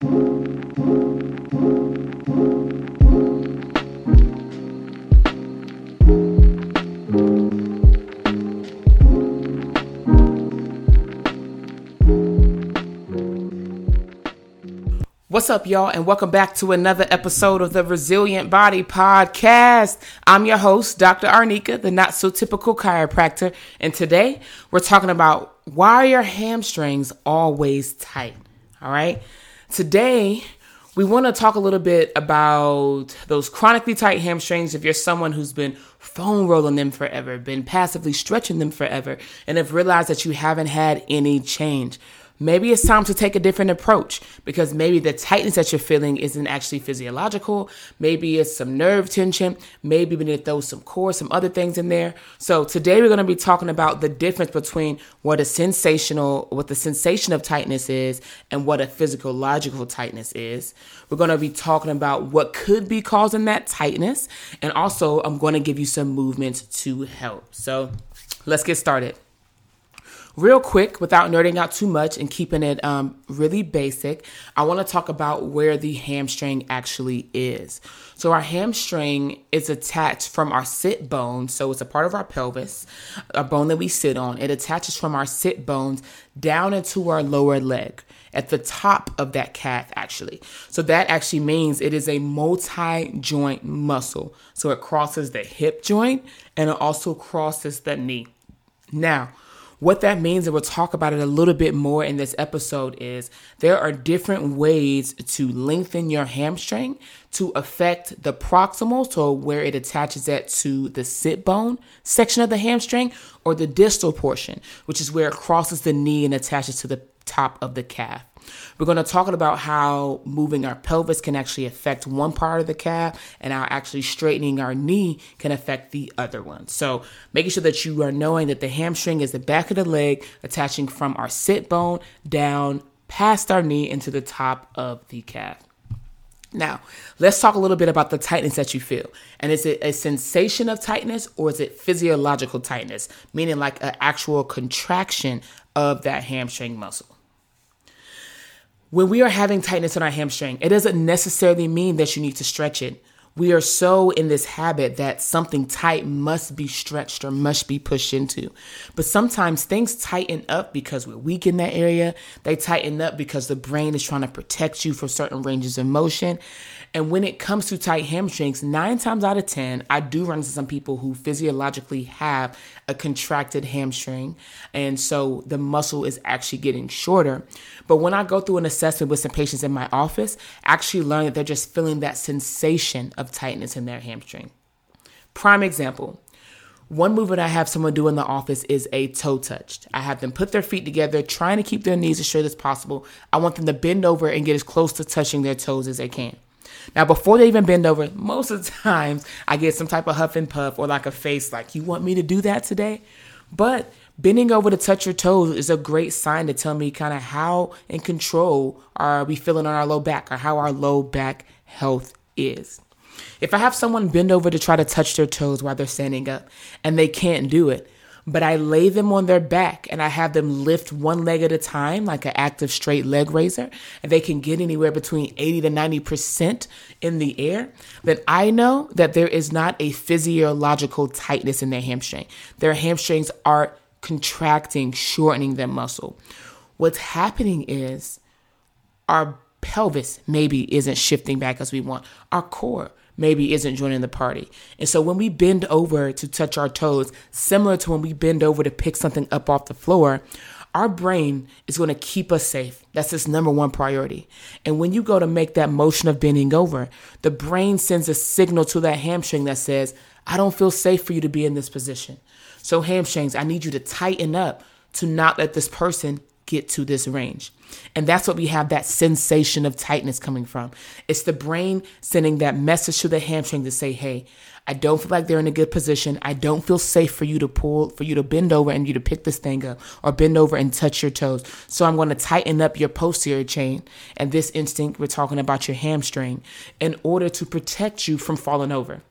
What's up, y'all, and welcome back to another episode of the Resilient Body Podcast. I'm your host, Dr. Arneka, the not so typical chiropractor, and today we're talking about why are your hamstrings always tight? All right. Today, we want to talk a little bit about those chronically tight hamstrings. If you're someone who's been foam rolling them forever, been passively stretching them forever, and have realized that you haven't had any change. Maybe it's time to take a different approach because maybe the tightness that you're feeling isn't actually physiological. Maybe it's some nerve tension. Maybe we need to throw some core, some other things in there. So today we're going to be talking about the difference between what a sensational, what the sensation of tightness is and what a physiological tightness is. We're going to be talking about what could be causing that tightness. And also I'm going to give you some movements to help. So let's get started real quick, without nerding out too much and keeping it um, really basic, I want to talk about where the hamstring actually is. So, our hamstring is attached from our sit bone. So, it's a part of our pelvis, a bone that we sit on. It attaches from our sit bones down into our lower leg at the top of that calf, actually. So, that actually means it is a multi joint muscle. So, it crosses the hip joint and it also crosses the knee. Now, what that means, and we'll talk about it a little bit more in this episode, is there are different ways to lengthen your hamstring to affect the proximal, so where it attaches that to the sit bone section of the hamstring, or the distal portion, which is where it crosses the knee and attaches to the top of the calf. We're going to talk about how moving our pelvis can actually affect one part of the calf and how actually straightening our knee can affect the other one. So, making sure that you are knowing that the hamstring is the back of the leg attaching from our sit bone down past our knee into the top of the calf. Now, let's talk a little bit about the tightness that you feel. And is it a sensation of tightness or is it physiological tightness, meaning like an actual contraction of that hamstring muscle? When we are having tightness in our hamstring, it doesn't necessarily mean that you need to stretch it. We are so in this habit that something tight must be stretched or must be pushed into. But sometimes things tighten up because we're weak in that area. They tighten up because the brain is trying to protect you from certain ranges of motion. And when it comes to tight hamstrings, nine times out of 10, I do run into some people who physiologically have a contracted hamstring. And so the muscle is actually getting shorter. But when I go through an assessment with some patients in my office, I actually learn that they're just feeling that sensation of tightness in their hamstring. Prime example. One movement I have someone do in the office is a toe touch. I have them put their feet together, trying to keep their knees as straight as possible. I want them to bend over and get as close to touching their toes as they can. Now, before they even bend over, most of the times I get some type of huff and puff or like a face like, You want me to do that today? But bending over to touch your toes is a great sign to tell me kind of how in control are we feeling on our low back or how our low back health is. If I have someone bend over to try to touch their toes while they're standing up and they can't do it, but I lay them on their back and I have them lift one leg at a time, like an active straight leg raiser, and they can get anywhere between 80 to 90% in the air, then I know that there is not a physiological tightness in their hamstring. Their hamstrings are contracting, shortening their muscle. What's happening is our pelvis maybe isn't shifting back as we want, our core maybe isn't joining the party. And so when we bend over to touch our toes, similar to when we bend over to pick something up off the floor, our brain is going to keep us safe. That's its number one priority. And when you go to make that motion of bending over, the brain sends a signal to that hamstring that says, I don't feel safe for you to be in this position. So, hamstrings, I need you to tighten up to not let this person get to this range. And that's what we have that sensation of tightness coming from. It's the brain sending that message to the hamstring to say, hey, I don't feel like they're in a good position. I don't feel safe for you to pull, for you to bend over and you to pick this thing up or bend over and touch your toes. So I'm going to tighten up your posterior chain. And this instinct, we're talking about your hamstring in order to protect you from falling over.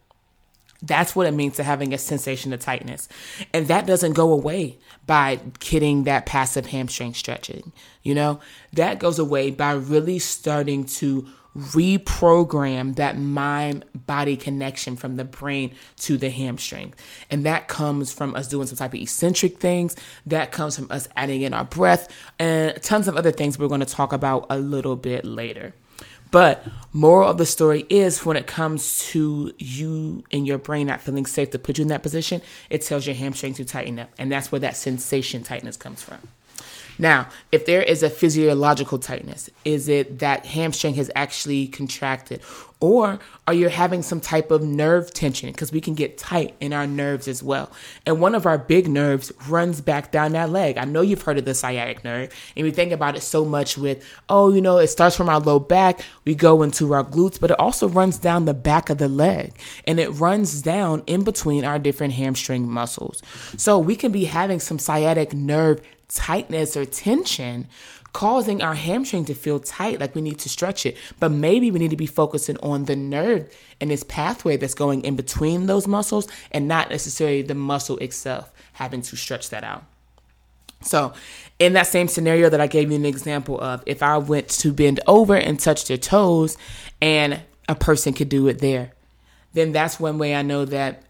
That's what it means to having a sensation of tightness. And that doesn't go away by getting that passive hamstring stretching. You know, that goes away by really starting to reprogram that mind body connection from the brain to the hamstring. And that comes from us doing some type of eccentric things. That comes from us adding in our breath and tons of other things we're going to talk about a little bit later. But moral of the story is when it comes to you and your brain not feeling safe to put you in that position, it tells your hamstrings to tighten up. And that's where that sensation tightness comes from. Now, if there is a physiological tightness, is it that hamstring has actually contracted? Or are you having some type of nerve tension? Because we can get tight in our nerves as well. And one of our big nerves runs back down that leg. I know you've heard of the sciatic nerve, and we think about it so much with, oh, you know, it starts from our low back, we go into our glutes, but it also runs down the back of the leg and it runs down in between our different hamstring muscles. So we can be having some sciatic nerve tightness or tension causing our hamstring to feel tight, like we need to stretch it. But maybe we need to be focusing on the nerve and this pathway that's going in between those muscles and not necessarily the muscle itself having to stretch that out. So, in that same scenario that I gave you an example of, if I went to bend over and touch their toes and a person could do it there, then that's one way I know that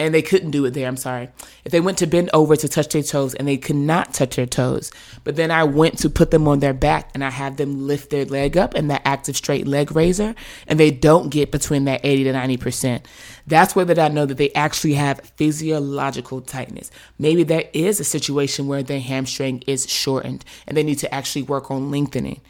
and they couldn't do it there. I'm sorry. If they went to bend over to touch their toes and they could not touch their toes, but then I went to put them on their back and I have them lift their leg up in that active straight leg raiser and they don't get between that 80 to 90%. That's where that I know that they actually have physiological tightness. Maybe there is a situation where their hamstring is shortened and they need to actually work on lengthening.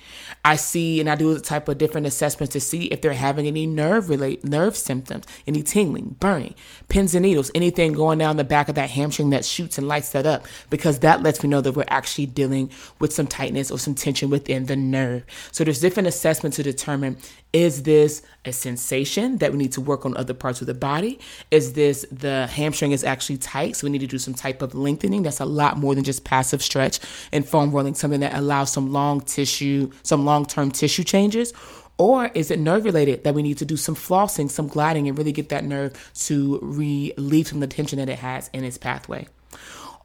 I see and I do a type of different assessments to see if they're having any nerve relate nerve symptoms, any tingling, burning, pins and needles, anything going down the back of that hamstring that shoots and lights that up, because that lets me know that we're actually dealing with some tightness or some tension within the nerve. So there's different assessments to determine is this a sensation that we need to work on other parts of the body? Is this the hamstring is actually tight, so we need to do some type of lengthening? That's a lot more than just passive stretch and foam rolling, something that allows some long tissue, some long term tissue changes. Or is it nerve related that we need to do some flossing, some gliding, and really get that nerve to relieve from the tension that it has in its pathway?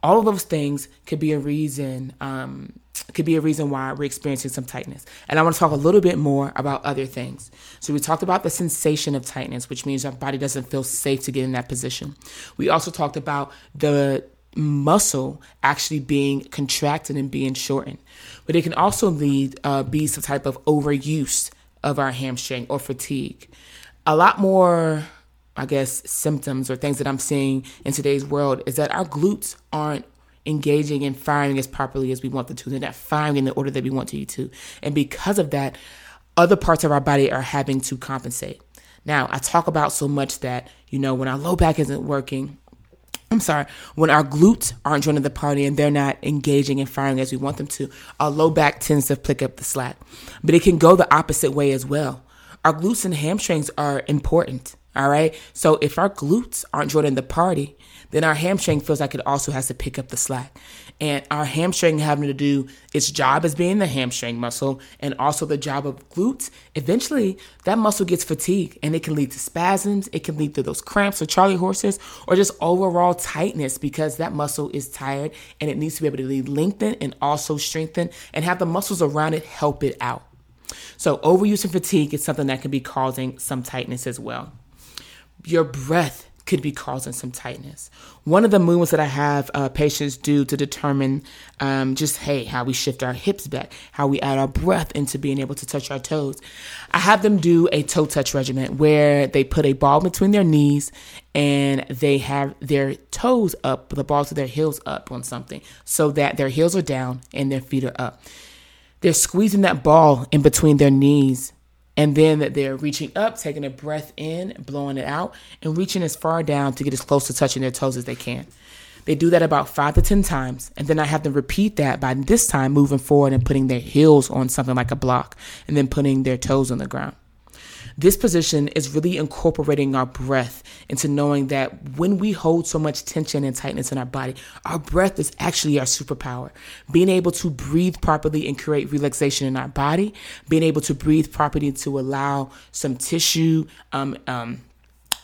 All of those things could be a reason um, could be a reason why we're experiencing some tightness. And I want to talk a little bit more about other things. So we talked about the sensation of tightness, which means our body doesn't feel safe to get in that position. We also talked about the muscle actually being contracted and being shortened. But it can also lead uh, be some type of overuse of our hamstring or fatigue. A lot more I guess symptoms or things that I'm seeing in today's world is that our glutes aren't engaging and firing as properly as we want them to. They're not firing in the order that we want to to. And because of that, other parts of our body are having to compensate. Now, I talk about so much that, you know, when our low back isn't working, I'm sorry, when our glutes aren't joining the party and they're not engaging and firing as we want them to, our low back tends to pick up the slack. But it can go the opposite way as well. Our glutes and hamstrings are important. All right. So if our glutes aren't joining the party, then our hamstring feels like it also has to pick up the slack. And our hamstring having to do its job as being the hamstring muscle and also the job of glutes, eventually that muscle gets fatigued and it can lead to spasms. It can lead to those cramps or Charlie horses or just overall tightness because that muscle is tired and it needs to be able to lengthen and also strengthen and have the muscles around it help it out. So, overuse and fatigue is something that can be causing some tightness as well your breath could be causing some tightness. One of the movements that I have uh, patients do to determine um, just, hey, how we shift our hips back, how we add our breath into being able to touch our toes. I have them do a toe touch regimen where they put a ball between their knees and they have their toes up, the balls of their heels up on something so that their heels are down and their feet are up. They're squeezing that ball in between their knees and then that they're reaching up, taking a breath in, blowing it out, and reaching as far down to get as close to touching their toes as they can. They do that about five to 10 times. And then I have them repeat that by this time moving forward and putting their heels on something like a block and then putting their toes on the ground. This position is really incorporating our breath into knowing that when we hold so much tension and tightness in our body, our breath is actually our superpower. Being able to breathe properly and create relaxation in our body, being able to breathe properly to allow some tissue, um, um,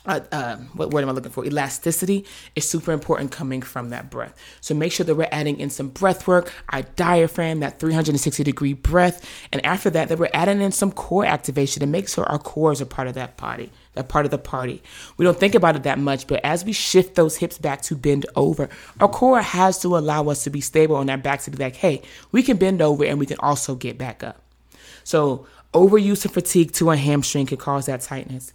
uh, uh, what word am I looking for? Elasticity is super important coming from that breath. So make sure that we're adding in some breath work, our diaphragm, that 360 degree breath. And after that, that we're adding in some core activation to make sure our cores are part of that body, that part of the party. We don't think about it that much, but as we shift those hips back to bend over, our core has to allow us to be stable on our back to be like, hey, we can bend over and we can also get back up. So overuse and fatigue to a hamstring can cause that tightness.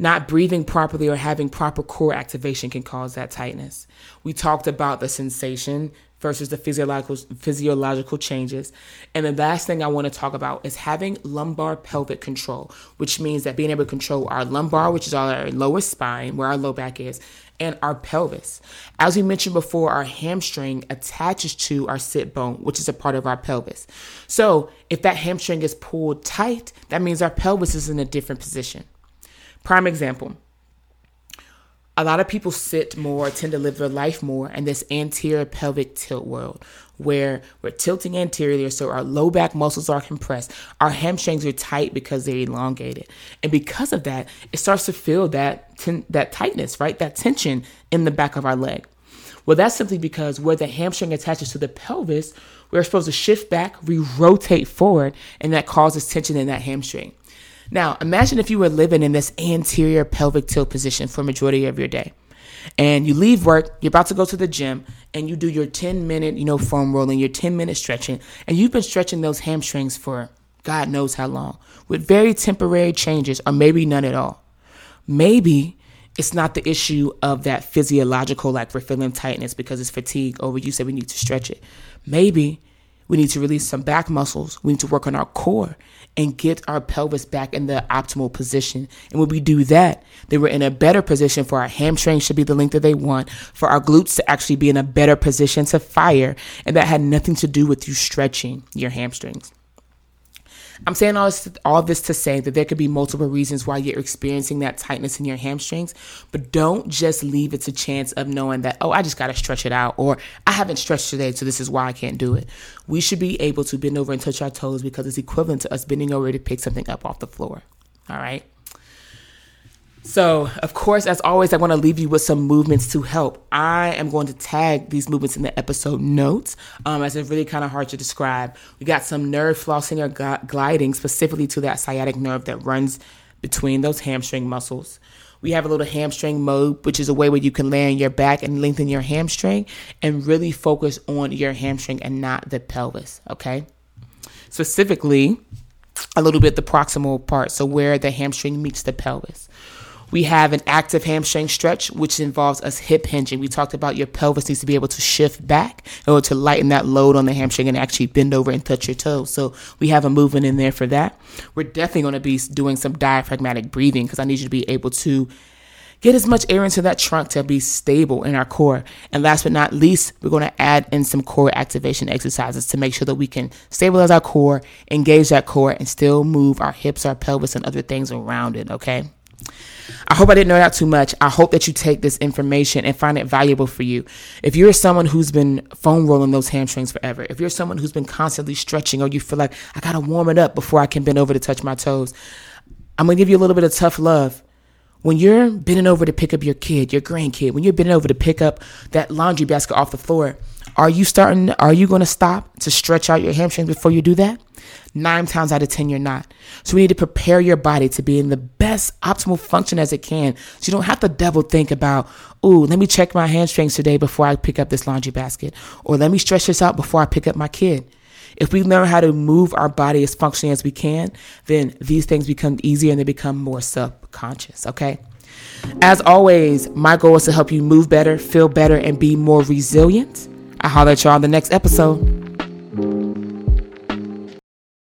Not breathing properly or having proper core activation can cause that tightness. We talked about the sensation versus the physiological physiological changes. And the last thing I want to talk about is having lumbar pelvic control, which means that being able to control our lumbar, which is our lower spine, where our low back is, and our pelvis. As we mentioned before, our hamstring attaches to our sit bone, which is a part of our pelvis. So if that hamstring is pulled tight, that means our pelvis is in a different position. Prime example. A lot of people sit more, tend to live their life more in this anterior pelvic tilt world where we're tilting anterior, so our low back muscles are compressed. Our hamstrings are tight because they're elongated. And because of that, it starts to feel that, ten- that tightness, right? That tension in the back of our leg. Well, that's simply because where the hamstring attaches to the pelvis, we're supposed to shift back, we rotate forward, and that causes tension in that hamstring. Now, imagine if you were living in this anterior pelvic tilt position for majority of your day. And you leave work, you're about to go to the gym, and you do your 10 minute, you know, foam rolling, your 10 minute stretching, and you've been stretching those hamstrings for God knows how long, with very temporary changes, or maybe none at all. Maybe it's not the issue of that physiological, like we're feeling tightness because it's fatigue, or you said we need to stretch it. Maybe we need to release some back muscles. We need to work on our core and get our pelvis back in the optimal position. And when we do that, then we're in a better position for our hamstrings to be the length that they want, for our glutes to actually be in a better position to fire. And that had nothing to do with you stretching your hamstrings. I'm saying all this, all this to say that there could be multiple reasons why you're experiencing that tightness in your hamstrings, but don't just leave it to chance of knowing that, oh, I just got to stretch it out, or I haven't stretched today, so this is why I can't do it. We should be able to bend over and touch our toes because it's equivalent to us bending over to pick something up off the floor. All right. So, of course, as always, I want to leave you with some movements to help. I am going to tag these movements in the episode notes, um, as it's really kind of hard to describe. We got some nerve flossing or gliding specifically to that sciatic nerve that runs between those hamstring muscles. We have a little hamstring mob, which is a way where you can lay on your back and lengthen your hamstring and really focus on your hamstring and not the pelvis, okay? Specifically, a little bit the proximal part, so where the hamstring meets the pelvis. We have an active hamstring stretch, which involves us hip hinging. We talked about your pelvis needs to be able to shift back in order to lighten that load on the hamstring and actually bend over and touch your toes. So we have a movement in there for that. We're definitely going to be doing some diaphragmatic breathing because I need you to be able to get as much air into that trunk to be stable in our core. And last but not least, we're going to add in some core activation exercises to make sure that we can stabilize our core, engage that core, and still move our hips, our pelvis, and other things around it. Okay. I hope I didn't know that too much. I hope that you take this information and find it valuable for you. If you're someone who's been foam rolling those hamstrings forever, if you're someone who's been constantly stretching or you feel like I got to warm it up before I can bend over to touch my toes, I'm to give you a little bit of tough love. When you're bending over to pick up your kid, your grandkid, when you're bending over to pick up that laundry basket off the floor, are you starting, are you going to stop to stretch out your hamstrings before you do that? Nine times out of 10, you're not. So we need to prepare your body to be in the best optimal function as it can. So you don't have to double think about, ooh, let me check my hamstrings today before I pick up this laundry basket. Or let me stretch this out before I pick up my kid. If we learn how to move our body as functionally as we can, then these things become easier and they become more subconscious, okay? As always, my goal is to help you move better, feel better, and be more resilient. I'll holler at y'all on the next episode.